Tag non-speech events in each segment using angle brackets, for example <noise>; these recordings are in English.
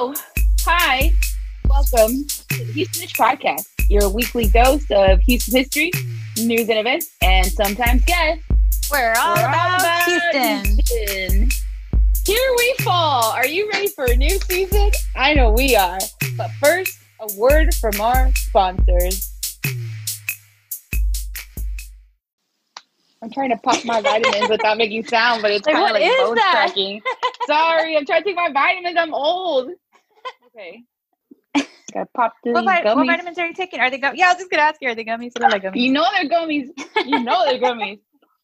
Hello. Hi. Welcome to the Houstonish Podcast, your weekly dose of Houston history, news and events, and sometimes guests. We're all, We're all about, about Houston. Houston. Here we fall. Are you ready for a new season? I know we are. But first, a word from our sponsors. I'm trying to pop my vitamins without making sound, but it's Like, kind of like bone that? cracking. Sorry, I'm trying to take my vitamins. I'm old. Okay. Gotta pop these What, vi- what vitamins are you taking? Are they gummies? Yeah, I was just gonna ask you. Are they gummies? They look like gummies. You know they're gummies. You know they're gummies.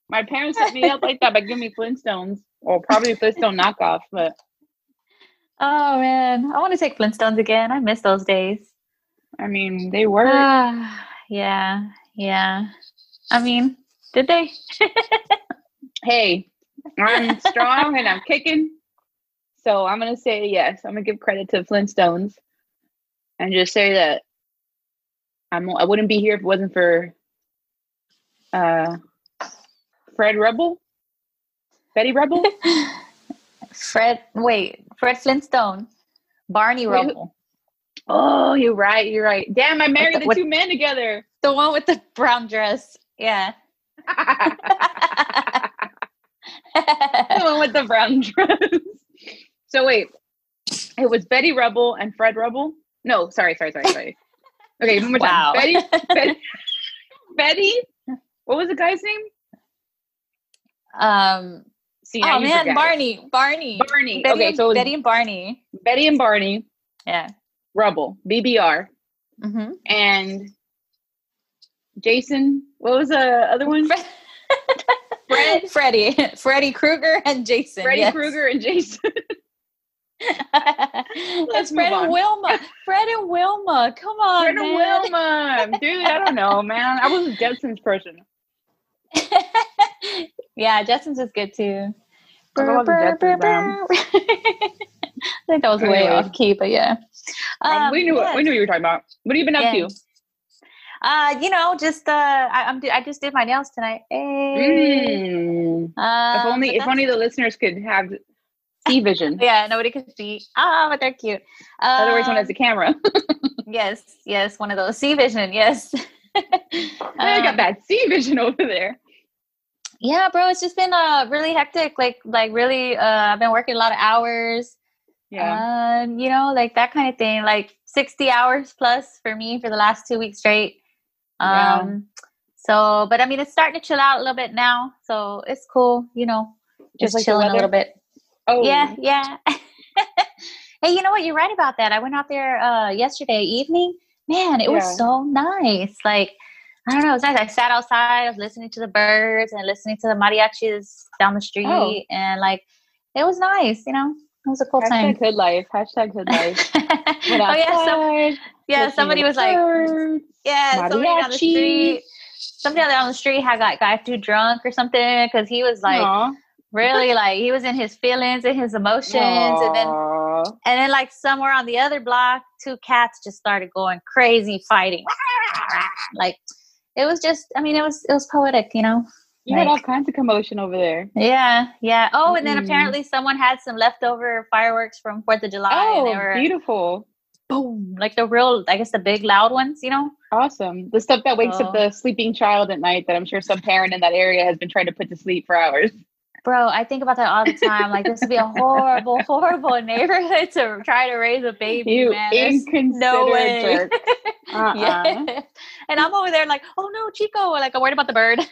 My parents set me up like that by giving me Flintstones, or probably Flintstone knockoff. But Oh man, I want to take Flintstones again. I miss those days. I mean, they were. Ah, yeah, yeah. I mean, did they? <laughs> hey, I'm strong and I'm kicking. So I'm gonna say yes. I'm gonna give credit to Flintstones, and just say that I'm. I wouldn't be here if it wasn't for uh, Fred Rubble, Betty Rubble. <laughs> Fred, wait, Fred Flintstone, Barney Wait, who- oh, you're right. You're right. Damn, I married the- the two men together. the one with the brown dress. Yeah. <laughs> the one with the brown dress. <laughs> So wait, it was Betty Rubble and Fred Rubble. No, sorry, sorry, sorry, sorry. <laughs> Okay, one more Wow. time. Betty, Betty, <laughs> Betty. What was the guy's name? um. See, Oh man, it. Barney, Barney, Barney. Betty okay, and, so Betty and Barney. Betty and Barney Yeah. Rubble, BBR, Mm-hmm. and Jason. What was the other one? <laughs> Fred, Freddie, Freddy Krueger, and Jason. Freddy yes. Krueger and Jason. <laughs> It's Fred and Wilma. Fred and Wilma. Come on, Fred and man. Wilma. Dude, I don't know, man. I was a Jetsons person. <laughs> yeah, Jetsons is good too. I love the Jetsons, man. <laughs> I think that was way off key, but yeah. Um, we knew yes. we knew what you were talking about. What have you been up Yeah. to? Uh, you know, just uh, I, I'm. I just did my nails tonight. Hey. Mm. If Um, only if only the listeners could have see vision. <laughs> Yeah, nobody could see. Ah, but they're cute. Otherwise, one has Um, a camera. <laughs> Yes, yes, one of those. C vision, yes. <laughs> I got Um, that see vision over there. Yeah, bro, it's just been uh really hectic. Like like really uh I've been working a lot of hours. Yeah. Um, you know, like that kind of thing. Like 60 hours plus for me for the last two weeks straight. Yeah. Um so but I mean it's starting to chill out a little bit now. So it's cool, you know. Just Just, like chilling a little bit. Oh Yeah, yeah. <laughs> hey, you know what? You're right about that. I went out there uh yesterday evening. Man, it Yeah. was so nice. Like, I don't know, it was nice. I sat outside, I was listening to the birds and listening to the mariachis down the street, Oh. and like it was nice, you know. It was a cool Hashtag time. hood life. Hashtag good life. <laughs> Oh yeah, outside, yeah. Somebody was like, birds. yeah, somebody down the mariachi. street. Somebody down the street had got got too drunk or something because he was like Aw. Really like he was in his feelings and his emotions, and then And then, like somewhere on the other block, two cats just started going crazy, fighting. Like it was just, I mean, it was it was poetic, you know. you had all kinds of commotion over there. Yeah, yeah. Oh, and then Mm-mm. apparently someone had some leftover fireworks from Fourth of July, and they Oh, were beautiful. boom, like the real, I guess, the big loud ones, you know. Awesome. The stuff that wakes up Oh. the sleeping child at night that I'm sure some parent in that area has been trying to put to sleep for hours. Bro, I think about that all the time. Like this would be a horrible, <laughs> horrible neighborhood to try to raise a baby. You man. No way. jerk. <laughs> Uh-uh. Yeah. And I'm over there like, oh no, Chico. Like I'm worried about the bird. <laughs>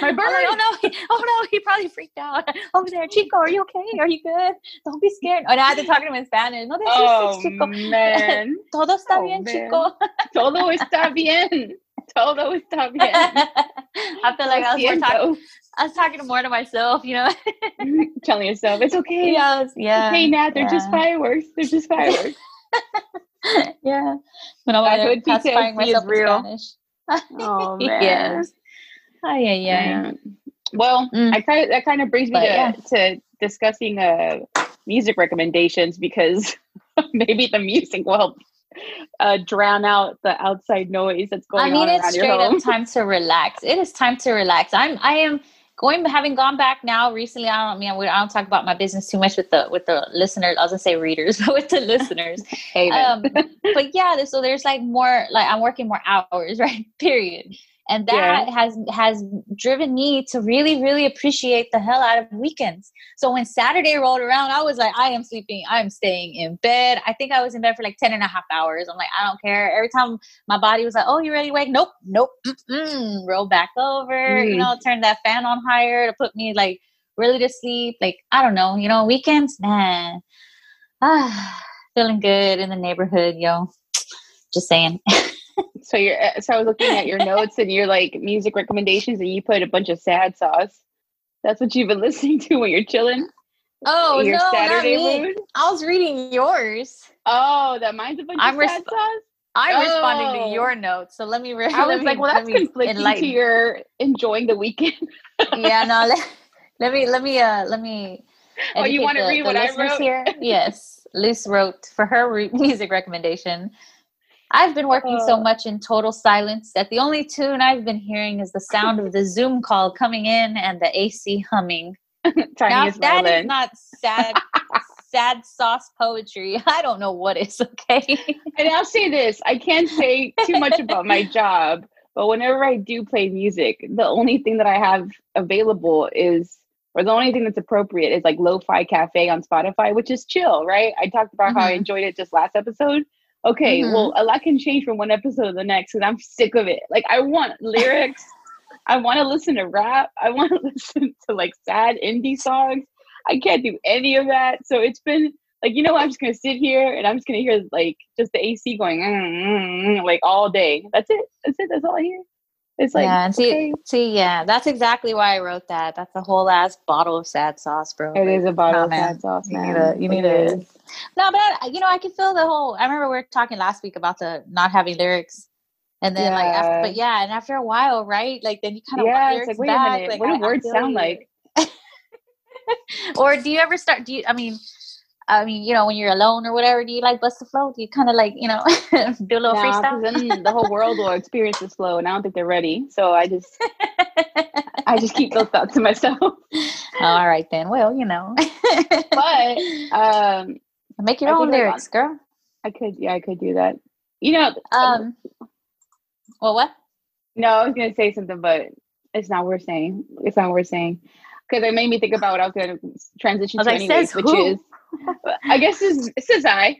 My bird. like, oh no, he, oh no, he probably freaked out. Over there, Chico, are you okay? Are you good? Don't be scared. And I had to talk to him in Spanish. No, that's oh Chico. man. Todo está Oh, bien, man. Chico. Todo está bien. Todo está bien. I feel like I was, more talking, I was talking more to myself, you know? <laughs> Telling yourself it's okay. yeah, was- yeah. Okay, Nat, they're just fireworks. They're just <laughs> fireworks. yeah. When I'm That over there hood pacifying is myself in real. Spanish. <laughs> oh Yes. Oh, yeah, yeah. Man. Well, Mm. I kind of that kind of brings me But, to, yeah. to discussing uh music recommendations because maybe the music will help <laughs> uh, drown out the outside noise that's going on. I mean, on it's straight up time to relax. It is time to relax. I'm, I am going having gone back now recently. I don't I mean I don't talk about my business too much with the with the listeners. I was gonna say readers, <laughs> but with the listeners. <laughs> um, but yeah, so there's like more like I'm working more hours, right? Period and that yeah. has has driven me to really really appreciate the hell out of weekends. So when saturday rolled around i was like i am sleeping. I am staying in bed. I think i was in bed for like 10 and a half hours. I'm like i don't care. Every time my body was like oh you ready to wake? Nope nope mm-mm. roll back over mm. you know turn that fan on higher to put me like really to sleep. Like i don't know you know weekends man. <sighs> Ah feeling good in the neighborhood yo. Just saying <laughs> <laughs> So you're uh, so I was looking at your notes and your like music recommendations, and you put a bunch of sad sauce. That's what you've been <laughs> listening to when you're chilling. Oh your no, Saturday not me. Mood? I was reading yours. Oh, that mine's a bunch I'm of sad sauce. I'm oh. responding to your notes, so let me. Re- I was like, well, that's conflicting enlighten. to your enjoying the weekend. <laughs> yeah, no. Let, let me let me uh let me. Oh, you want to read what I wrote here? Yes, Liz wrote for her re- music recommendation. I've been working so much in total silence that the only tune I've been hearing is the sound of the Zoom call coming in and the AC humming. <laughs> now, if that is not sad, <laughs> sad sauce poetry, I don't know what is. <laughs> Okay. and I'll say this: I can't say too much about my job, but whenever I do play music, the only thing that I have available is, or the only thing that's appropriate is like Lo-Fi Cafe on Spotify, which is chill, right? I talked about mm-hmm. how I mm-hmm. enjoyed it just last episode okay, mm-hmm. well, a lot can change from one episode to the next because I'm sick of it. Like, I want lyrics. I want to listen to rap. I want to <laughs> listen to like sad indie songs. I can't do any of that. So it's been like, you know, I'm just going to sit here and I'm just going to hear like just the AC going mm, mm, mm, like all day. That's it. That's it. That's all I hear. It's like yeah, and see, okay. see, yeah, that's exactly why I wrote that. That's a whole ass bottle of sad sauce, bro. It is a bottle of sad sauce, man. You need to, you need to. No, but I, you know, I can feel the whole. I remember we were talking last week about the not having lyrics, and then yeah. like, after, but yeah, and after a while, right? Like then you kind of yeah, it's like wait back, a minute, like, what do words sound like? <laughs> or do you ever start? Do you? I mean, I mean, you know, when you're alone or whatever, do you like bust the flow? Do you kind of like, you know, <laughs> do a little nah, freestyle? then the whole world will experience the flow, and I don't think they're ready. So I just, I just keep those thoughts to myself. <laughs> All right then. Well, you know, but um, <laughs> make your I own lyrics, girl. I could, yeah, I could do that. You know, um, well, what? No, I was gonna say something, but it's not worth saying. It's not worth saying because it made me think about what I was gonna transition to like, anyways, which who? is I guess this says I.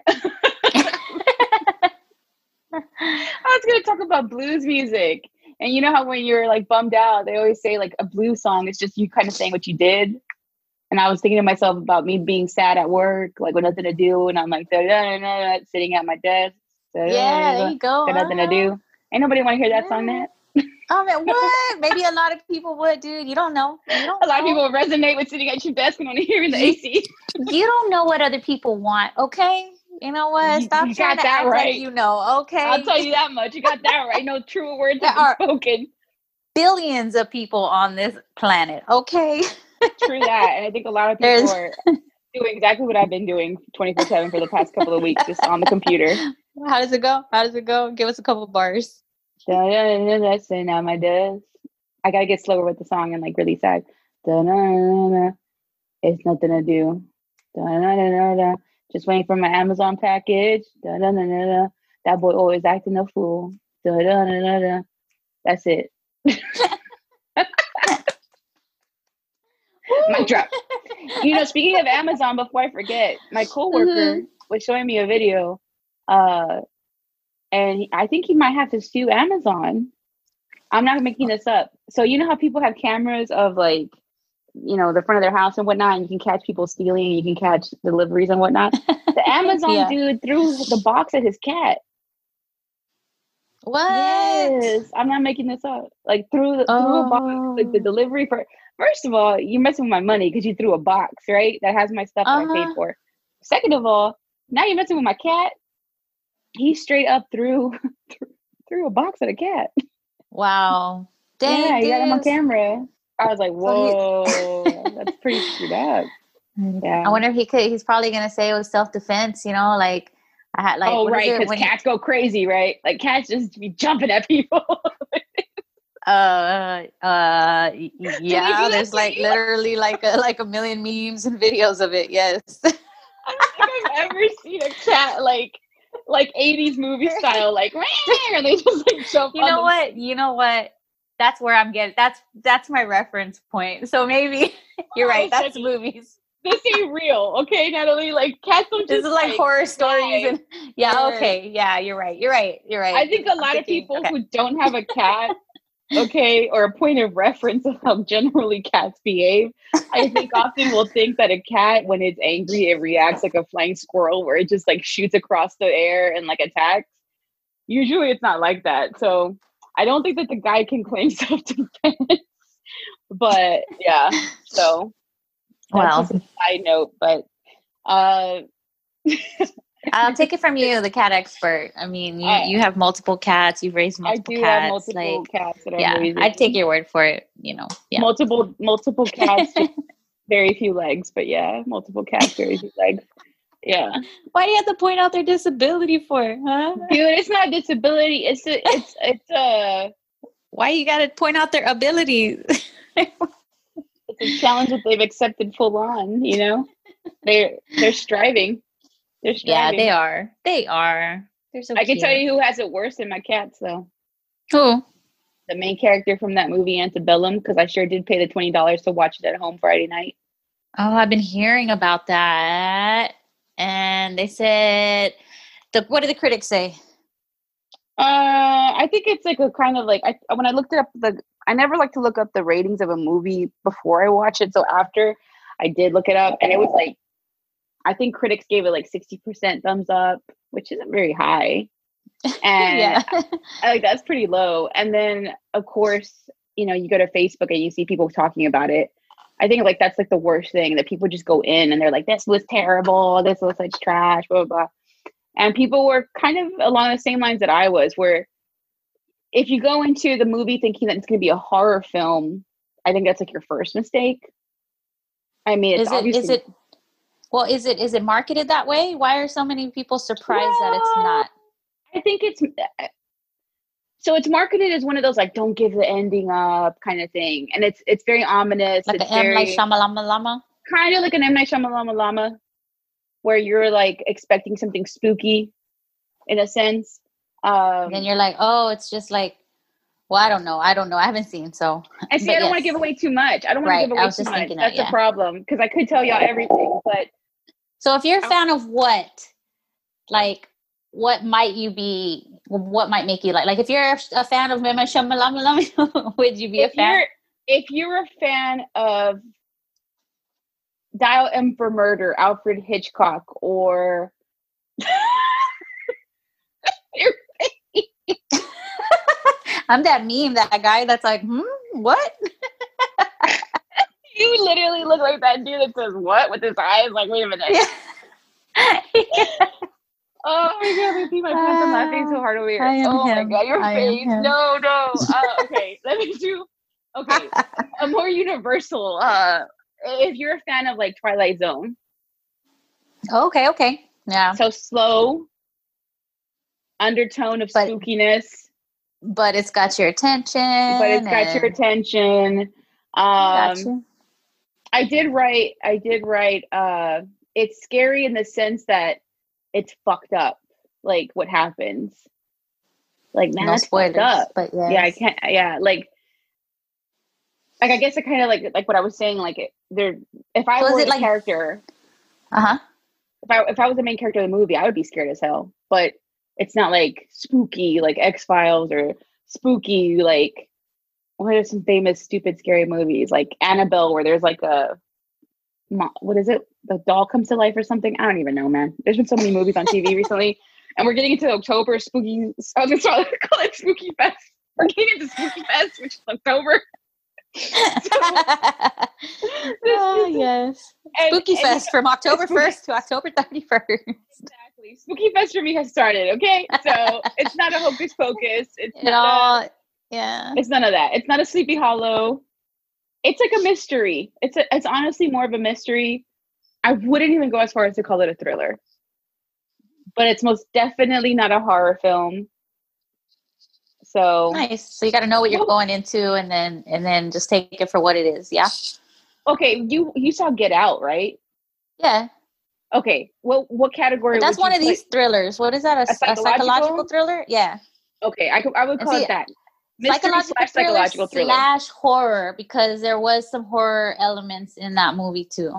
I was going to talk about blues music. And you know how when you're like bummed out, they always say like a blues song is just you kind of saying what you did. And I was thinking to myself about me being sad at work, like with nothing to do, and I'm like sitting at my desk. Yeah, there you go. Got nothing to uh-huh. do. Ain't nobody want to hear that song, That. Oh man, what? Maybe a lot of people would, dude. You don't know. You don't a lot know. of people resonate with sitting at your desk and only hearing the AC. you don't know what other people want, okay? You know what? Stop you trying to act right. like you know, okay? I'll tell you that much. You got that right. No <laughs> true words have are spoken. Billions of people on this planet, okay? True that. And I think a lot of <laughs> people There's... are doing exactly what I've been doing 24 7 for the past couple of weeks, just on the computer. <laughs> How does it go? How does it go? Give us a couple bars. Sitting at my desk. I gotta get slower with the song and like really sad. It's nothing to do. Just waiting for my Amazon package. That boy always acting a fool. That's it. <laughs> my drop. You know, speaking of Amazon, before I forget, my coworker mm-hmm. was showing me a video uh, and I think he might have to sue Amazon. I'm not making this up. So you know how people have cameras of like, you know, the front of their house and whatnot, and you can catch people stealing, you can catch deliveries and whatnot. <laughs> The Amazon yeah. dude threw the box at his cat. What? Yes, I'm not making this up. Like threw the, oh. threw a box, like the oh. delivery for. First of all, you're messing with my money because you threw a box, right? That has my stuff uh-huh. that I paid uh-huh. for. Second of all, now you're messing with my cat he straight up <laughs> threw threw a box at a cat. Wow. <laughs> Dang, yeah, he got him on camera. I was like, whoa, <laughs> that's pretty screwed up. Yeah. I wonder if he could. He's probably gonna say it was self defense. You know, like I had like. Oh right, because cats go crazy, right? Like cats just be jumping at people. Uh, uh, yeah. There's like literally like a, like a million memes and videos of it. Yes. I don't think I've ever seen a cat like like 80s movie <laughs> style, like and they just like jump. You know what? You know what? That's where I'm getting. That's that's my reference point. So maybe <laughs> you're right. That's movies this ain't real, okay, Natalie? Like cats don't. This is like, like horror stories, and <laughs> yeah, okay, yeah, you're right, you're right, you're right. I think a lot of people okay. who don't have a cat, okay, or a point of reference of how generally cats behave, I think <laughs> often we'll think that a cat, when it's angry, it reacts like a flying squirrel, where it just like shoots across the air and like attacks. Usually, it's not like that. So I don't think that the guy can claim <laughs> self defense. but yeah, so well, side note, but uh, <laughs> I'll take it from you, the cat expert. I mean, you, I, you have multiple cats. You've raised multiple I do cats. Have multiple like, cats that yeah. I'd take your word for it. You know, yeah. multiple multiple cats, <laughs> very few legs, but yeah, multiple cats, very few legs. Yeah. Why do you have to point out their disability for, huh? Dude, it's not disability. It's a, it's it's a. Why you got to point out their ability? it's a challenge that they've accepted full on. You know, they're they're striving. They're striving. Yeah, they are. They are. They're so. I cute. can tell you who has it worse than my cats, though. Who? The main character from that movie Antebellum, because I sure did pay the twenty dollars to watch it at home Friday night. Oh, I've been hearing about that, and they said the. What did the critics say? Uh, I think it's like a kind of like I when I looked up the I never like to look up the ratings of a movie before I watch it. So after I did look it up, and it was like, I think critics gave it like 60% thumbs up, which isn't very high. <laughs> And yeah. I, <laughs> like that's pretty low. And then, of course, you know, you go to Facebook and you see people talking about it. I think like that's like the worst thing that people just go in and they're like, this was terrible. This was like trash, blah, blah, blah. And people were kind of along the same lines that I was, where if you go into the movie thinking that it's going to be a horror film, I think that's like your first mistake. I mean, is it is it well? Is it is it marketed that way? Why are so many people surprised that it's not? I think it's so it's marketed as one of those like don't give the ending up kind of thing, and it's it's very ominous. Like it's an M Night Shyamalama Lama. Kind of like an M Night Shyamalama Lama, where you're like expecting something spooky, in a sense. Um, and you're like, oh, it's just like, well, I don't know. I don't know. I haven't seen. So I see. I don't yes. want to give away too much. I don't want right. to give away too much. That's that, yeah. the problem because I could tell y'all everything, but so if you're a fan of what, like, what might you be? What might make you like? Like, if you're a fan of Mema Shamalam, <laughs> would you be if a fan? You're, if you're a fan of Dial M for Murder, Alfred Hitchcock, or <laughs> I'm that meme, that guy that's like, hmm, what? <laughs> <laughs> you literally look like that dude that says what with his eyes. Like, wait a minute. Yeah. <laughs> oh my god, I see my pants. I'm laughing so hard over here. Oh him. my god, your I face. No, no. Uh, okay, <laughs> let me do. Okay, a more universal. Uh, if you're a fan of like Twilight Zone. Okay. Okay. Yeah. So slow, undertone of but, spookiness. But it's got your attention. But it's got your attention. Um, I did write. I did write. Uh, it's scary in the sense that it's fucked up. Like what happens. Like man, no spoilers, up. But yes. yeah, I can't. Yeah, like like I guess it kind of like like what I was saying. Like it, there, if I so were the like, character, uh huh. If I if I was the main character of the movie, I would be scared as hell. But it's not like spooky like X Files or spooky like what are some famous stupid scary movies like Annabelle where there's like a what is it the doll comes to life or something I don't even know man there's been so many movies on TV recently and we're getting into October spooky I was to call it spooky fest we're getting into spooky fest which is October so, <laughs> oh yes <laughs> spooky and, fest and, from October 1st to October 31st Exactly. Spooky Fest for me has started. Okay, so it's not a hocus pocus. It's not. All, a, yeah. It's none of that. It's not a Sleepy Hollow. It's like a mystery. It's a, It's honestly more of a mystery. I wouldn't even go as far as to call it a thriller, but it's most definitely not a horror film. So nice. So you got to know what you're going into, and then and then just take it for what it is. Yeah. Okay, you you saw Get Out, right? Yeah. Okay. What what category? But that's one of these thrillers. What is that? A, a, psychological? a psychological? thriller? Yeah. Okay, I could I would call see, it that. Psychological, slash psychological thriller slash horror because there was some horror elements in that movie too.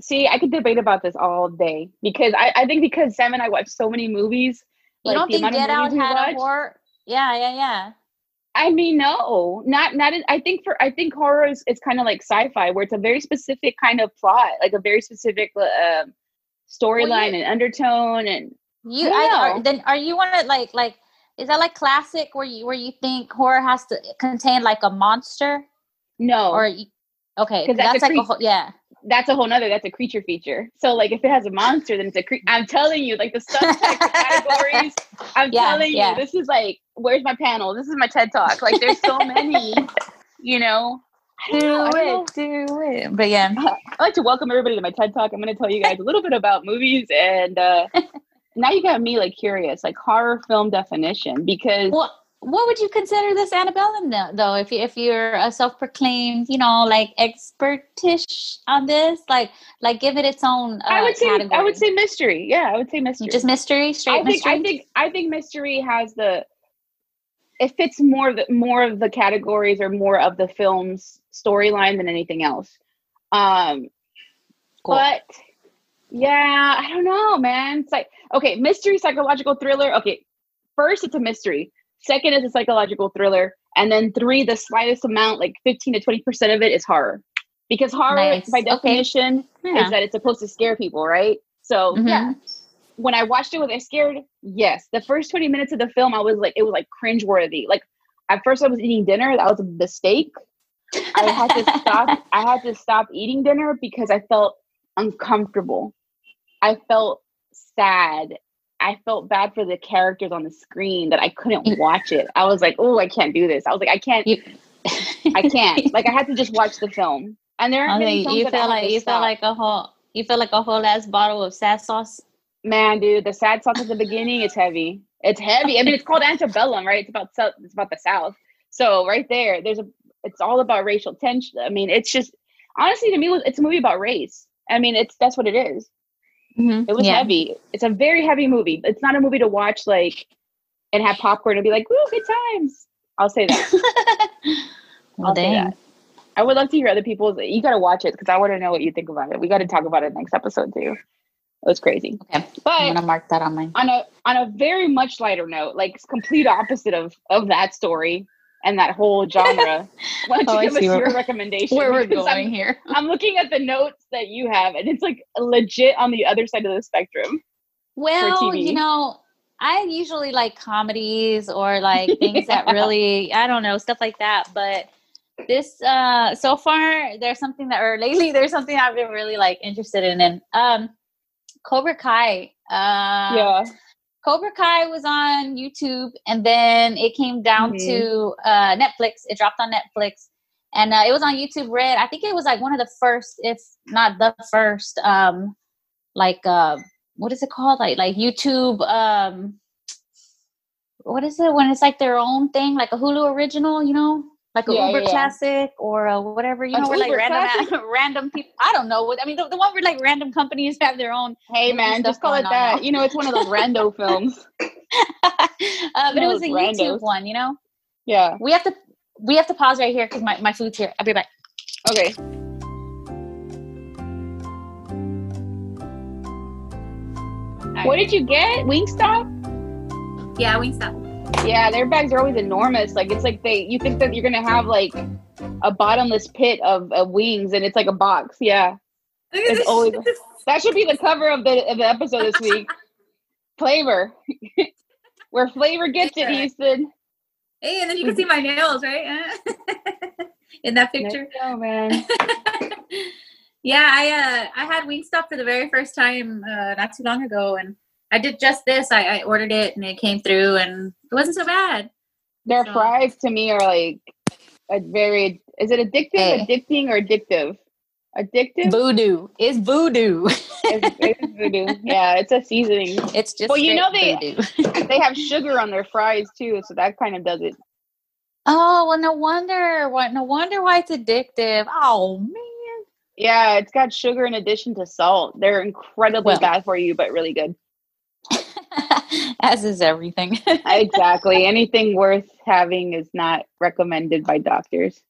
See, I could debate about this all day because I, I think because Sam and I watched so many movies. You like, don't think Get Out had watch, a horror? Yeah, yeah, yeah. I mean, no, not not. In, I think for I think horror is, is kind of like sci-fi, where it's a very specific kind of plot, like a very specific uh, storyline well, and undertone. And you, I, are, then are you one of like like is that like classic where you where you think horror has to contain like a monster? No, or okay, because that's, that's like cre- a whole, yeah. that's a whole nother that's a creature feature. So like if it has a monster then it's a creature i'm telling you like the subtext categories <laughs> i'm yeah, telling yeah. you this is like where's my panel? This is my ted talk. Like there's so many you know? Do know, it do it. But yeah. I like to welcome everybody to my ted talk. I'm going to tell you guys a little bit about movies and uh <laughs> now you got me like curious like horror film definition because well, what would you consider this antebellum though if you if you're a self-proclaimed you know like expertish on this like like give it its own uh, i would say category. i would say mystery yeah i would say mystery just mystery straight i think mystery? i think i think mystery has the it fits more of the more of the categories or more of the film's storyline than anything else um cool. but yeah i don't know man it's like okay mystery psychological thriller okay first it's a mystery Second is a psychological thriller. And then three, the slightest amount, like 15 to 20% of it is horror. Because horror, nice. by definition, okay. yeah. is that it's supposed to scare people, right? So, mm-hmm. yeah. When I watched it, was I scared? Yes. The first 20 minutes of the film, I was like, it was like cringeworthy. Like, at first, I was eating dinner. That was a mistake. I had to stop. <laughs> I had to stop eating dinner because I felt uncomfortable. I felt sad I felt bad for the characters on the screen that I couldn't mm. watch it. I was like, oh, I can't do this. I was like, I can't. <laughs> I can't. <laughs> Like I had to just watch the film. And there are okay, you feel like you feel like a whole you feel like a whole ass bottle of sad sauce. Man, dude, the sad sauce at the beginning is heavy. It's heavy. I mean, it's called antebellum, right? It's about south. It's about the South. So right there, there's a. It's all about racial tension. I mean, it's just honestly to me, it's a movie about race. I mean, it's that's what it is. Mm-hmm. It was yeah. heavy. It's a very heavy movie. It's not a movie to watch like and have popcorn and be like, "Woo, good times." I'll say that. <laughs> <laughs> well, I'll dang. Say that. I would love to hear other people's. You got to watch it because I want to know what you think about it. We got to talk about it next episode too. It was crazy. Okay, but I'm gonna mark that on my on a on a very much lighter note, like complete opposite of of that story and that whole genre. <laughs> Why don't oh, you give us your recommendation? Where we're going I'm, here. <laughs> I'm looking at the notes that you have, and it's like legit on the other side of the spectrum. Well, you know, I usually like comedies or like things yeah. that <laughs> really, I don't know, stuff like that. But this, uh, so far, there's something that, or lately, there's something I've been really like interested in. And um, Cobra Kai. Uh, yeah. Cobra Kai was on YouTube, and then it came down mm-hmm. to uh, Netflix. It dropped on Netflix, and uh, it was on YouTube Red. I think it was like one of the first, if not the first, um, like uh, what is it called? Like like YouTube. Um, what is it when it's like their own thing, like a Hulu original? You know, like a yeah, Uber yeah. Classic or a whatever, you know, where like random <laughs> random people. I don't know what I mean. The, the one where like random companies have their own. Hey man, just call it that. Now. You know, it's one of those rando <laughs> films. uh, but it was a randos. YouTube one, you know. Yeah. We have to we have to pause right here because my my food's here. I'll be back. Okay. What did you get? Wingstop? Yeah, Wingstop. Yeah, their bags are always enormous. Like it's like they you think that you're gonna have like a bottomless pit of, of wings and it's like a box. Yeah. It's always <laughs> that should be the cover of the of the episode this week. <laughs> Flavor. <laughs> Where flavor gets it, Houston. Hey, and then you can see my nails, right? In that picture. Oh man. yeah, I uh I had Wingstop for the very first time uh, not too long ago and I did just this. I, I ordered it and it came through and it wasn't so bad. Their so. fries to me are like a very is it addictive, hey. addicting, or addictive? Addictive? Voodoo. It's voodoo. it's, it's voodoo. Yeah, it's a seasoning. <laughs> It's just Well, you know they <laughs> they have sugar on their fries too, so that kind of does it. oh well, no wonder. What? No wonder why it's addictive. Oh man. Yeah, it's got sugar in addition to salt. They're incredibly Well. bad for you, but really good. <laughs> As is everything. <laughs> exactly. Anything worth having is not recommended by doctors.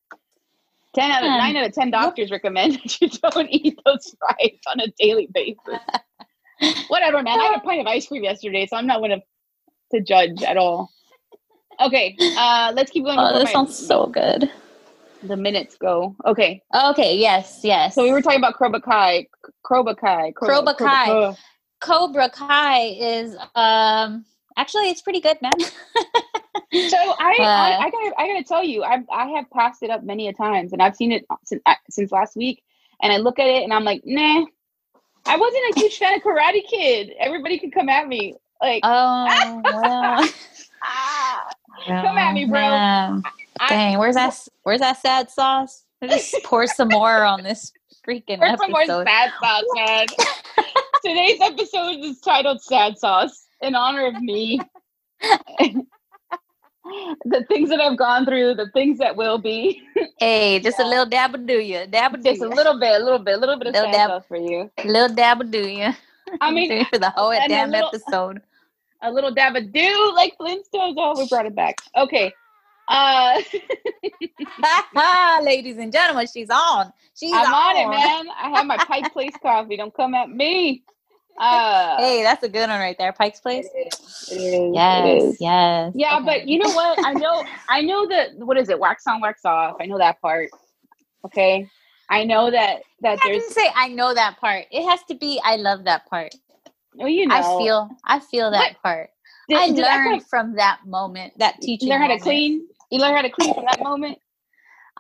Ten out of Hmm. nine out of ten doctors recommend <laughs> that you don't eat those fries on a daily basis. Whatever, man. I had a pint of ice cream yesterday, so I'm not going to to judge at all. Okay, uh, let's keep going. oh, this sounds so good. The minutes go. Okay, Okay. Yes. Yes. so we were talking about Cobra Kai. Cobra Kai. Cobra Kai. Kai. Cobra Kai is um actually it's pretty good, man. So I, I, <laughs> Uh, I gotta, I gotta tell you, I, I have passed it up many a times, and I've seen it since since last week. And I look at it, and I'm like, nah. I wasn't a huge fan of Karate Kid. Everybody could come at me, like, oh <laughs> well. ah, Come at me, bro. I- Dang, where's that? Where's that sad sauce? Just pour some more on this freaking Where's some more episode. sad sauce, <laughs> man? <laughs> Today's episode is titled "Sad Sauce" in honor of me. <laughs> the things that I've gone through, the things that will be. Hey, just a little dab will do you. Dab will Just a little bit, a little bit, a little bit of Little sad dab. sauce for you. little dab will do you. I mean, for the whole damn little- episode. a little dab of dew like Flintstones. Oh, we brought it back. Okay. Uh <laughs> Ladies and gentlemen, she's on. She's I'm on it, man. I have my Pike <laughs> Place coffee. Don't come at me. Uh Hey, that's a good one right there. Pike's Place. it is. It is. Yes, yes. Yeah, Okay. but you know what? I know <laughs> I know that what is it? Wax on, wax off. I know that part. Okay. I know that that I there's didn't say I know that part. It has to be I love that part. oh you know I feel I feel that What? part. Did- I learned from that moment, that you learn how to clean. You learn how to clean from that moment.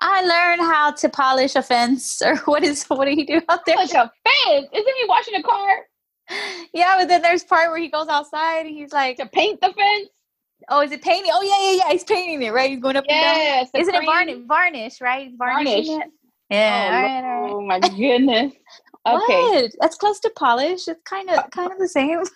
I learned how to polish a fence, or <laughs> what is what do you do out there? Like a fence. Isn't he washing a car Yeah, but then there's part where he goes outside and he's like, to paint the fence? "Oh, is it painting? Oh yeah, yeah, yeah. He's painting it, right? He's going up and down. Yes. Isn't it varnish? Varnish, right? Varnishing Varnish. it. Yeah. Oh, all right, all right. Oh my goodness. <laughs> Okay. What? That's close to polish. It's kind of kind of the same. <laughs>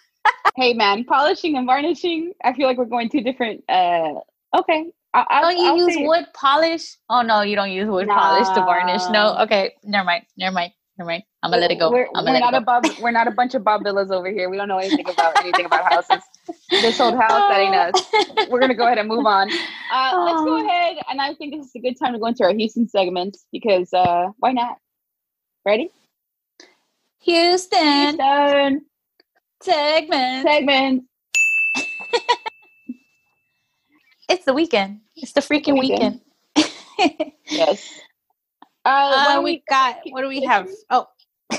Hey man, polishing and varnishing. I feel like we're going two different uh okay. I, I'll, Don't you I'll use wood polish? Oh no, you don't use wood polish to varnish. No. Okay. Never mind. Never mind. Never mind. I'm gonna let it go. We're, I'm we're not let a Bob we're not a bunch of Bob Vilas over here. We don't know anything about anything about houses. This old house, that ain't us. <laughs> We're gonna go ahead and move on. Uh, let's go Oh. ahead and I think this is a good time to go into our Houston segments because uh why not? Ready? Houston Houston segment. segment. It's the weekend. It's the freaking weekend. weekend. Yes. Uh, Uh, don't we got. What do we have? Oh. <laughs>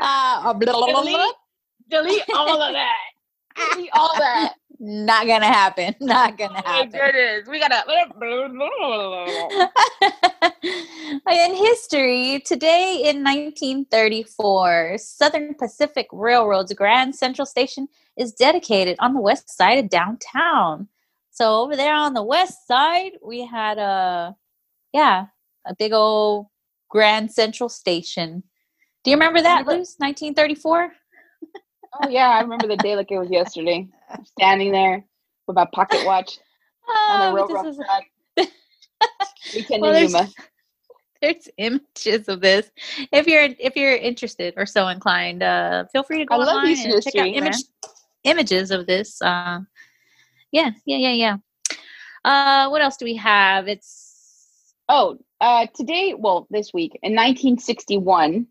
uh, blah, blah, blah, blah. delete, delete all of that. Delete all that. <laughs> Not gonna happen. <laughs> Not gonna Oh my happen. goodness. We gotta in history, today in 1934, Southern Pacific Railroad's Grand Central Station is dedicated on the west side of downtown. So over there on the west side, we had a yeah, a big old Grand Central Station. Do you remember that, Luce? 1934? <laughs> Oh yeah, I remember the day like it was yesterday. <laughs> Standing there with my pocket watch on Oh, the but railroad track. <laughs> Weekend Well, in there's- Yuma. there's images of this. If you're if you're interested or so inclined, uh, feel free to go I online and check out history, image, images of this. Uh, yeah, yeah, yeah, yeah. Uh, what else do we have? It's Oh, uh, today, well, this week in 1961,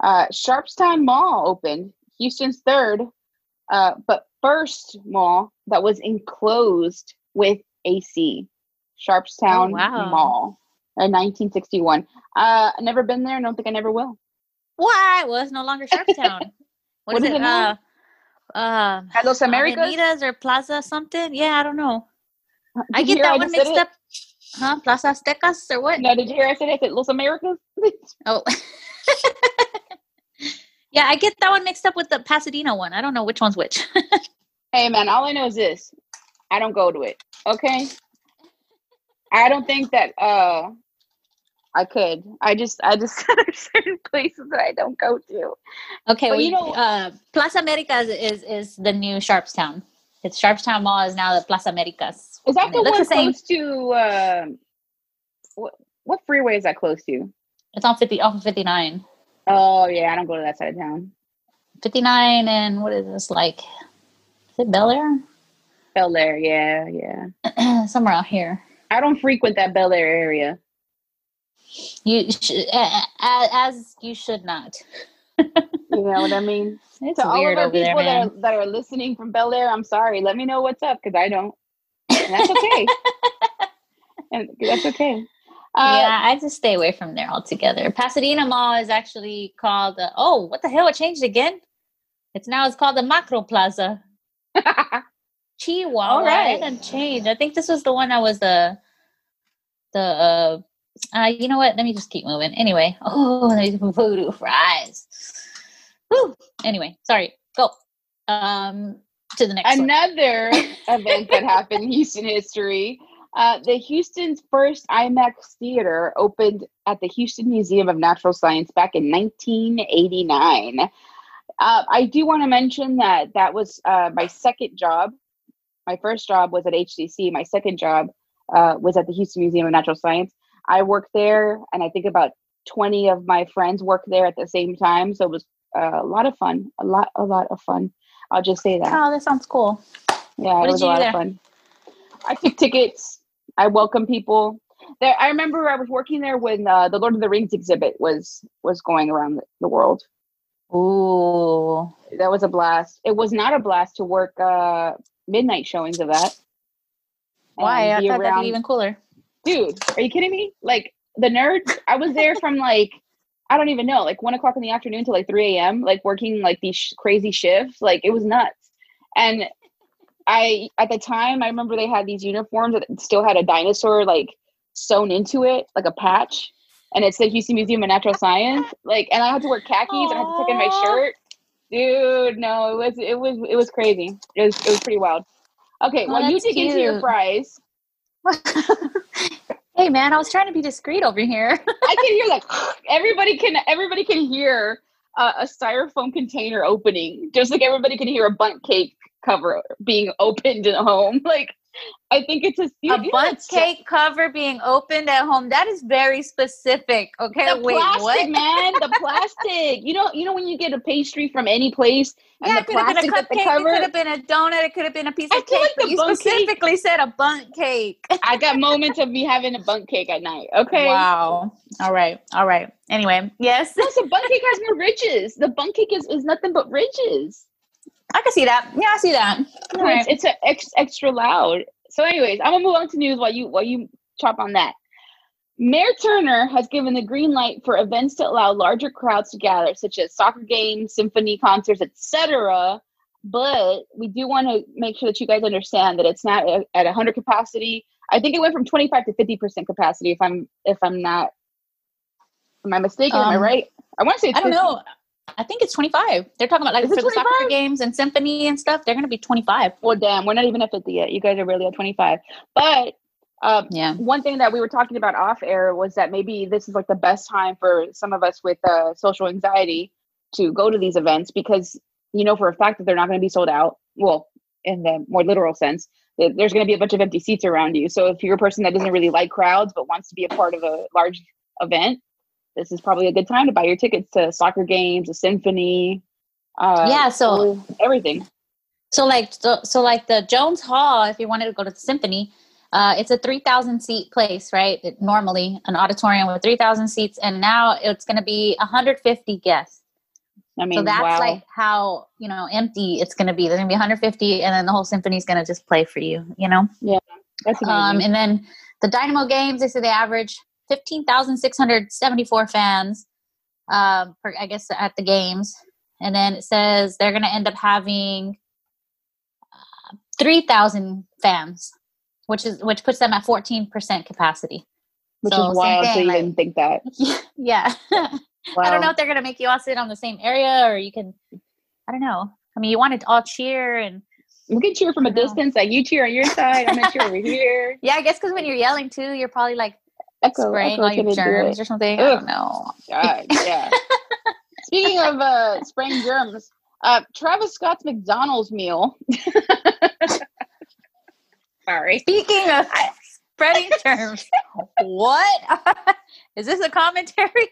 uh, Sharpstown Mall opened, Houston's third, uh, but first mall that was enclosed with AC. Sharpstown Oh, wow. Mall in 1961. Uh, I've never been there. and don't think I never will. why? Well, it's no longer <laughs> Sharpstown. What is it now? Uh, uh, Los Americas? Avenidas or Plaza something? Yeah, I don't know. I Did you get that one mixed up. Huh? Plaza Aztecas or what? No, did you hear I said it? I said Los Americas? <laughs> Oh. <laughs> yeah, I get that one mixed up with the Pasadena one. I don't know which one's which. <laughs> Hey man, all I know is this. I don't go to it. Okay? I don't think that uh I could. I just, I just <laughs> there's certain places that I don't go to. Okay, but well, you know, uh, Plaza Americas is is the new Sharpstown. It's Sharpstown Mall is now the Plaza Americas. Is that the one the close to? Uh, what what freeway is that close to? It's on fifty off of fifty nine. Oh yeah, I don't go to that side of town. Fifty nine and what is this like? Is it Bel Air? Bel Air, yeah, yeah. <clears throat> Somewhere out here. I don't frequent that Bel Air area. You sh- as you should not. you know what I mean? <laughs> It's to weird all of our people there, that, are, that are listening from Bel Air, I'm sorry. Let me know what's up because I don't. And that's okay. <laughs> and that's okay. Uh, yeah, I just stay away from there altogether. Pasadena Mall is actually called. Uh, oh, what the hell? It changed again. It's now it's called the Macro Plaza. <laughs> Chihuahua. All right. It didn't change. I think this was the one that was the the uh, uh you know what? Let me just keep moving. Anyway, <laughs> oh there's voodoo fries. Woo. Anyway, sorry. Go. Um to the next another <laughs> event that happened in Houston history. Uh, the Houston's first IMAX theater opened at the Houston Museum of Natural Science back in 1989. Uh, I do want to mention that that was uh, my second job my first job was at HCC. My second job uh, was at the Houston Museum of Natural Science. I worked there, and I think about 20 of my friends worked there at the same time. So it was uh, a lot of fun. A lot, a lot of fun. I'll just say that. Oh, that sounds cool. Yeah, what it was a lot of fun. I took tickets. I welcome people. There, I remember I was working there when uh, the Lord of the Rings exhibit was was going around the, the world. Ooh, that was a blast. It was not a blast to work uh, midnight showings of that. Why? I thought around... that'd be even cooler. Dude, are you kidding me? Like the nerds, I was there from like I don't even know, like one o'clock in the afternoon to like three a.m. Like working like these sh- crazy shifts. Like it was nuts. And I at the time I remember they had these uniforms that still had a dinosaur like sewn into it, like a patch, and it said Houston Museum of Natural Science. Like, and I had to wear khakis Aww. and I had to tuck in my shirt. Dude, no, it was it was it was crazy. It was it was pretty wild. Okay, oh, well you dig cute. into your fries. <laughs> hey man, I was trying to be discreet over here. <laughs> I can hear like <gasps> everybody can everybody can hear uh, a styrofoam container opening, just like everybody can hear a Bundt cake cover being opened at home. <laughs> Like I think it's a, a Bundt cake cover being opened at home. That is very specific. Okay, the wait, plastic, what? man, the <laughs> plastic. You know, you know when you get a pastry from any place. yeah, it could have been a cupcake. Cover, it could have been a donut. It could have been a piece of cake. Like but you specifically cake, said a Bundt cake. <laughs> I got moments of me having a Bundt cake at night. Okay. Wow. All right. All right. Anyway, yes. No, so Bundt cake has more <laughs> ridges. The Bundt cake is, is nothing but ridges. I can see that. Yeah, I see that. Right. It's, it's ex, extra loud. So, anyways, I'm gonna move on to news while you while you chop on that. Mayor Turner has given the green light for events to allow larger crowds to gather, such as soccer games, symphony concerts, etc. But we do want to make sure that you guys understand that it's not at 100 capacity. I think it went from 25 to 50 percent capacity. If I'm if I'm not, am I mistaken? Um, am I um, right? I want to say I don't 50. know. I think it's 25. They're talking about like for the soccer games and symphony and stuff. They're going to be 25. Well, damn, we're not even at 50 yet. You guys are really at 25. But um, yeah, one thing that we were talking about off air was that maybe this is like the best time for some of us with uh, social anxiety to go to these events because you know for a fact that they're not going to be sold out. Well, in the more literal sense, there's going to be a bunch of empty seats around you. So if you're a person that doesn't really like crowds but wants to be a part of a large event, this is probably a good time to buy your tickets to soccer games, a symphony. Uh, yeah, so everything. So like so, so like the Jones Hall, if you wanted to go to the symphony, uh, it's a three thousand seat place, right? It, normally an auditorium with three thousand seats, and now it's going to be one hundred fifty guests. I mean, so that's wow. like how you know empty it's going to be. There's going to be 150, and then the whole symphony is going to just play for you. You know. Yeah, that's amazing. Um, and then the Dynamo games, they say they average 15,674 fans, um, per, I guess, at the games. And then it says they're going to end up having uh, 3,000 fans, which is which puts them at 14% capacity. Which so, is wild. Thing, so you like, didn't think that. <laughs> Yeah. Wow. <laughs> I don't know if they're going to make you all sit on the same area or you can, I don't know. I mean, you want to all cheer and we can cheer from a distance. Like you cheer on your side, I'm gonna cheer over here. <laughs> Yeah, I guess because when you're yelling too, you're probably like Echo, spraying echo, all your germs or something. Ugh. I don't know. God, yeah. <laughs> Speaking of uh, spraying germs, uh, Travis Scott's McDonald's meal. <laughs> Sorry. Speaking of spreading germs, <laughs> what is this a commentary?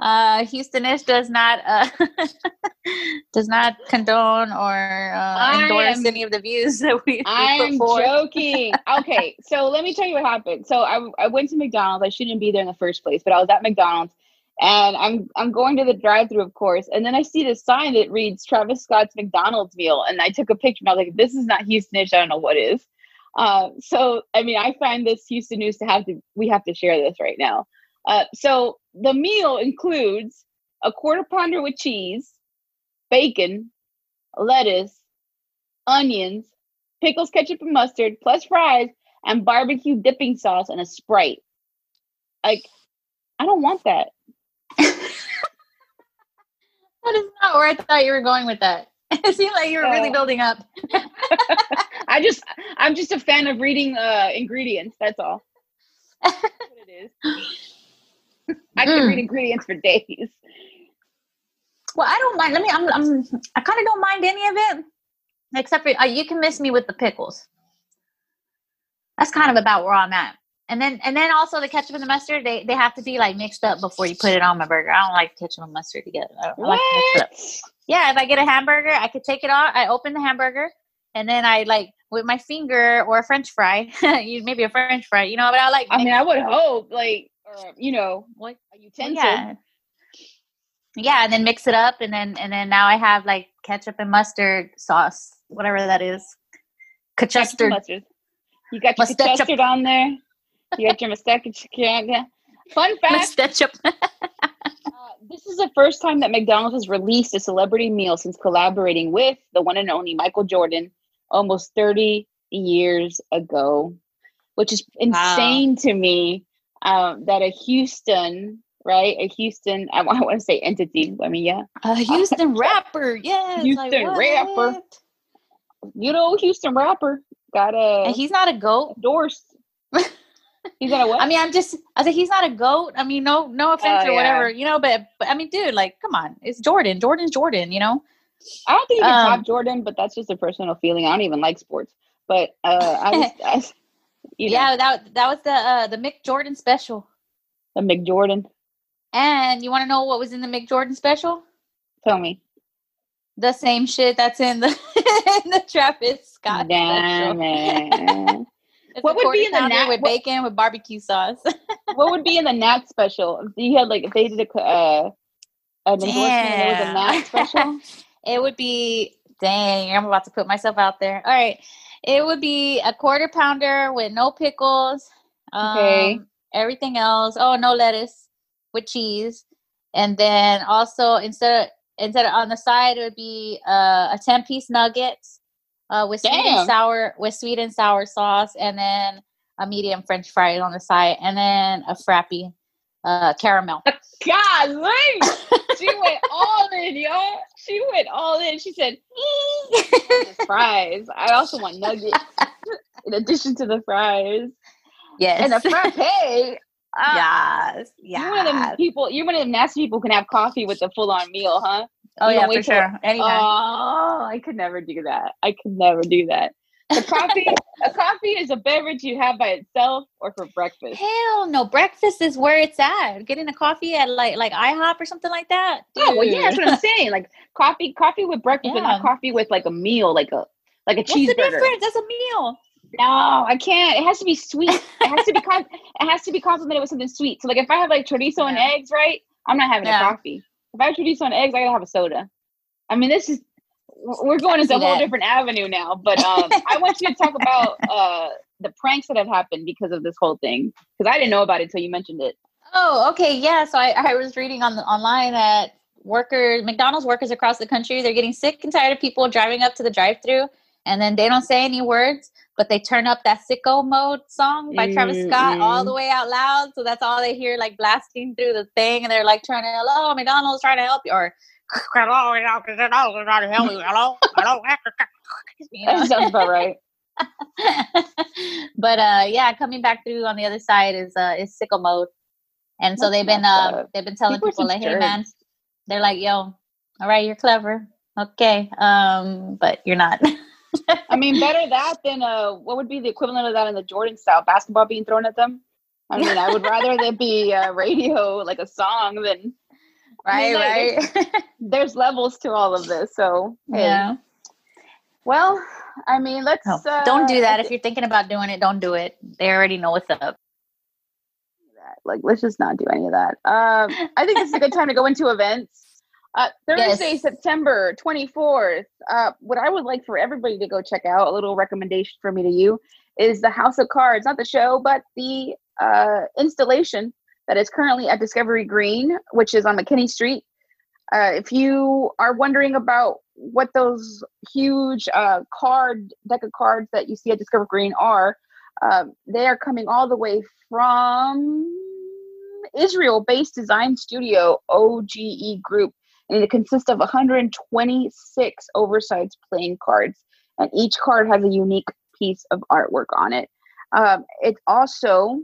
Uh, Houstonish does not uh, <laughs> does not condone or uh, endorse am, any of the views that we. I'm joking. <laughs> okay, so let me tell you what happened. So I I went to McDonald's. I shouldn't be there in the first place, but I was at McDonald's and I'm I'm going to the drive-through, of course, and then I see this sign that reads Travis Scott's McDonald's meal, and I took a picture and I was like, "This is not Houstonish. I don't know what is." Uh, so I mean, I find this Houston news to have to we have to share this right now. Uh, so the meal includes a quarter pounder with cheese, bacon, lettuce, onions, pickles, ketchup, and mustard, plus fries and barbecue dipping sauce and a Sprite. Like, I don't want that. <laughs> that is not where I thought you were going with that. <laughs> It seemed like you were really building up. <laughs> I just, I'm just a fan of reading uh, ingredients. That's all. That's what it is. I can read mm. ingredients for days. Well, I don't mind. Let me. I'm. I'm I kind of don't mind any of it, except for uh, you can miss me with the pickles. That's kind of about where I'm at. And then, and then also the ketchup and the mustard, they, they have to be like mixed up before you put it on my burger. I don't like ketchup and mustard together. I, I like Yeah, if I get a hamburger, I could take it off. I open the hamburger, and then I like with my finger or a French fry, <laughs> maybe a French fry, you know. But I like. I mean, I would hope like or you know, like a utensil. Yeah. Yeah, and then mix it up, and then and then now I have like ketchup and mustard sauce, whatever that is. Ketchup mustard. You got your ketchup on there. You got your mustard. Fun fact. <laughs> uh, this is the first time that McDonald's has released a celebrity meal since collaborating with the one and only Michael Jordan almost 30 years ago, which is insane wow. to me um, that a Houston, right? A Houston, I, I want to say entity. I mean, yeah. A <laughs> Houston rapper, yes. Houston like, rapper. You know, Houston rapper got a. And he's not a goat. Endorsed. <laughs> he's not a what? I mean, I'm just. I said he's not a goat. I mean, no, no offense uh, or whatever, you know. But, but I mean, dude, like, come on, it's Jordan. Jordan's Jordan. You know. I don't think you can um, top Jordan, but that's just a personal feeling. I don't even like sports, but uh, I, <laughs> I, you know? Yeah, that that was the uh, the McJordan special. The McJordan. And you want to know what was in the McJordan special? Tell me. The same shit that's in the <laughs> in the Travis Scott Damn special. <laughs> what would be in the nat with what, bacon with barbecue sauce? <laughs> what would be in the Nat special? If you had like if they did a uh, an endorsement was a Nat special. it would be dang. I'm about to put myself out there. All right. It would be a quarter pounder with no pickles. Um, okay. Everything else. Oh, no lettuce with cheese, and then also instead of instead of on the side it would be uh, a ten piece nuggets uh, with Damn. sweet and sour with sweet and sour sauce, and then a medium French fry on the side, and then a frappy uh, caramel. <laughs> God, <laughs> she went all in, yo. She went all in. She said, <laughs> fries. I also want nuggets <laughs> in addition to the fries. Yes. And a frappe. Uh, <laughs> yes. Yeah. You're one of them people, you're one of them nasty people who can have coffee with a full on meal, huh? Oh, you yeah, for sure. Anytime. Oh, I could never do that. I could never do that. A coffee, a coffee is a beverage you have by itself or for breakfast. Hell no, breakfast is where it's at. Getting a coffee at like like IHOP or something like that. Dude. Oh well, yeah, that's what I'm saying. Like coffee, coffee with breakfast, yeah. but not coffee with like a meal, like a like a What's cheeseburger. What's the difference? That's a meal. No, I can't. It has to be sweet. It has to be com- <laughs> it has to be complemented with something sweet. So like if I have like chorizo yeah. and eggs, right? I'm not having yeah. a coffee. If I have chorizo and eggs, I gotta have a soda. I mean, this is we're going into a whole that. different avenue now. But um, <laughs> I want you to talk about uh, the pranks that have happened because of this whole thing because I didn't know about it until you mentioned it. Oh, okay, yeah. So I, I was reading on the, online that workers, McDonald's workers across the country, they're getting sick and tired of people driving up to the drive-through and then they don't say any words, but they turn up that sicko mode song by mm, Travis Scott mm. all the way out loud. So that's all they hear, like blasting through the thing, and they're like trying to, hello, McDonald's trying to help you, or hello, hello, hello, hello, hello. That sounds about right. <laughs> but uh, yeah, coming back through on the other side is uh is sicko mode, and so they've been uh they've been telling people, people like, hey man, they're like, yo, all right, you're clever, okay, um, but you're not. I mean, better that than uh, what would be the equivalent of that in the Jordan style basketball being thrown at them. I mean, I would rather there be a radio, like a song, than right, I mean, right. There's, <laughs> there's, levels to all of this, so hey. yeah. Well, I mean, let's oh, uh, don't do that. If you're thinking about doing it, don't do it. They already know what's up. Like, let's just not do any of that. Um, I think this is a good <laughs> time to go into events. Uh, Thursday, yes. September 24th. Uh, what I would like for everybody to go check out, a little recommendation for me to you, is the House of Cards, not the show, but the uh, installation that is currently at Discovery Green, which is on McKinney Street. Uh, if you are wondering about what those huge uh, card deck of cards that you see at Discovery Green are, um, they are coming all the way from Israel-based design studio OGE Group, and it consists of 126 oversized playing cards, and each card has a unique piece of artwork on it. Um, it also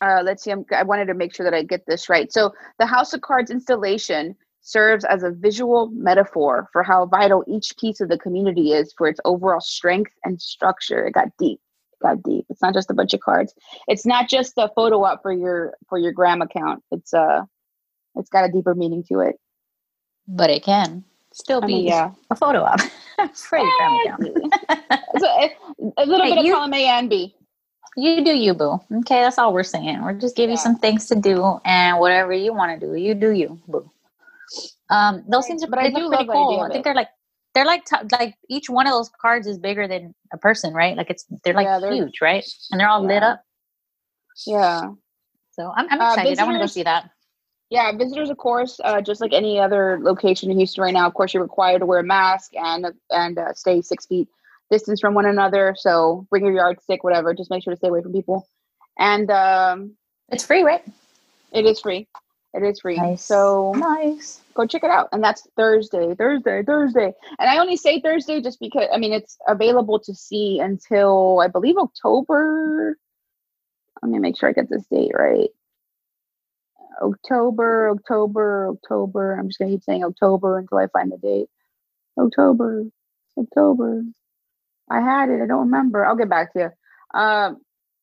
uh, let's see, I'm, I wanted to make sure that I get this right. So, the House of Cards installation serves as a visual metaphor for how vital each piece of the community is for its overall strength and structure. It got deep. It got deep. It's not just a bunch of cards. It's not just a photo op for your for your gram account. It's uh it's got a deeper meaning to it. But it can still be I mean, yeah. a photo op <laughs> for your gram account. <laughs> so a, a little hey, bit you, of column A and B you do you, boo. Okay, that's all we're saying. We're just giving yeah. you some things to do, and whatever you want to do, you do you, boo. Um, those things are but I do pretty cool. I think they're like they're like t- like each one of those cards is bigger than a person, right? Like it's they're like yeah, they're, huge, right? And they're all yeah. lit up. Yeah. So I'm I'm uh, excited. Uh, I want to go see that. Yeah, visitors, of course, uh, just like any other location in Houston right now, of course, you're required to wear a mask and and uh, stay six feet distance from one another. So bring your yardstick, whatever. Just make sure to stay away from people. And um, it's free, right? It is free. It is free. Nice. So nice. Go check it out. And that's Thursday, Thursday, Thursday. And I only say Thursday just because I mean it's available to see until I believe October. Let me make sure I get this date right. October, October, October. I'm just gonna keep saying October until I find the date. October, October, I had it. I don't remember. I'll get back to you. Um,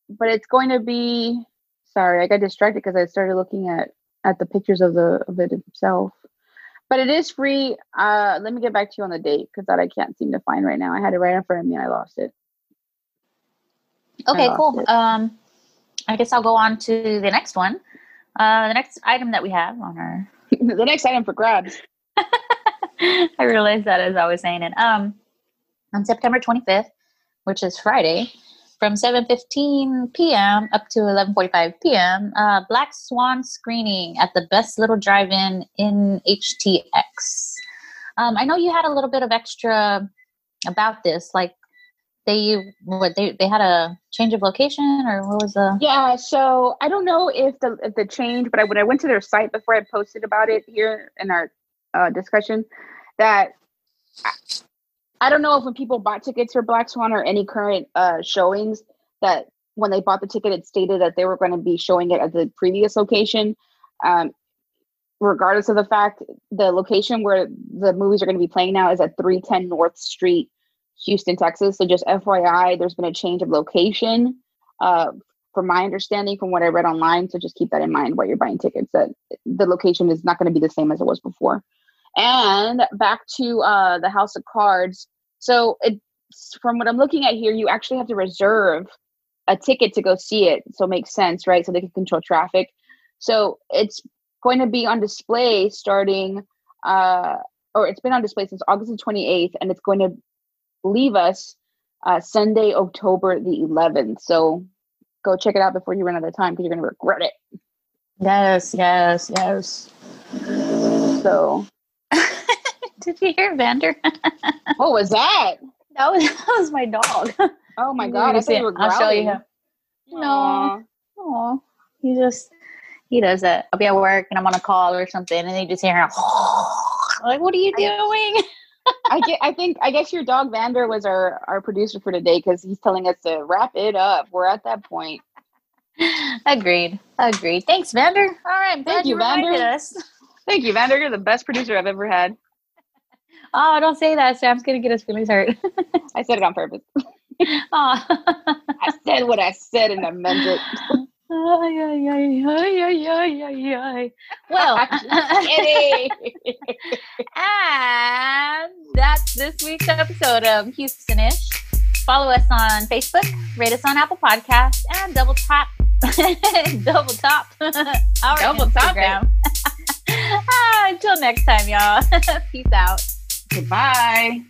but it's going to be. Sorry, I got distracted because I started looking at at the pictures of the of it itself. But it is free. Uh, let me get back to you on the date because that I can't seem to find right now. I had it right in front of me and I lost it. Okay, lost cool. It. Um, I guess I'll go on to the next one. Uh, the next item that we have on our <laughs> the next item for grabs. <laughs> I realized that as I was saying it. Um, on September 25th, which is Friday, from 7:15 p.m. up to 11:45 p.m. Uh, Black Swan screening at the Best Little Drive-In in HTX. Um, I know you had a little bit of extra about this, like they what they they had a change of location or what was the yeah so i don't know if the if the change but I, when i went to their site before i posted about it here in our uh, discussion that I don't know if when people bought tickets for Black Swan or any current uh, showings that when they bought the ticket, it stated that they were going to be showing it at the previous location. Um, regardless of the fact, the location where the movies are going to be playing now is at 310 North Street, Houston, Texas. So just FYI, there's been a change of location. Uh, from my understanding, from what I read online, so just keep that in mind while you're buying tickets. That the location is not going to be the same as it was before. And back to uh, the House of Cards. So, it, from what I'm looking at here, you actually have to reserve a ticket to go see it. So, it makes sense, right? So they can control traffic. So, it's going to be on display starting, uh, or it's been on display since August the 28th, and it's going to leave us uh, Sunday, October the 11th. So, go check it out before you run out of time because you're going to regret it. Yes, yes, yes. So <laughs> did you hear Vander? <laughs> what was that? That was <laughs> that was my dog. Oh my god! I thought you were growling. I'll show you him. No, oh, he just he does that. I'll be at work and I'm on a call or something, and they just hear him. like, what are you doing? I I get. I think. I guess your dog Vander was our our producer for today because he's telling us to wrap it up. We're at that point. Agreed. Agreed. Thanks, Vander. All right. Thank you, Vander. Us. Thank you, Vander. You're the best producer I've ever had. Oh, don't say that. Sam's gonna get his feelings hurt. <laughs> I said it on purpose. Oh. <laughs> I said what I said and I meant it. Ay, ay, ay, ay, ay, ay, ay. Well, <laughs> and that's this week's episode of Houstonish. Follow us on Facebook, rate us on Apple Podcasts, and double tap, double top our double Instagram. ah, until next time, y'all. Peace out. Goodbye.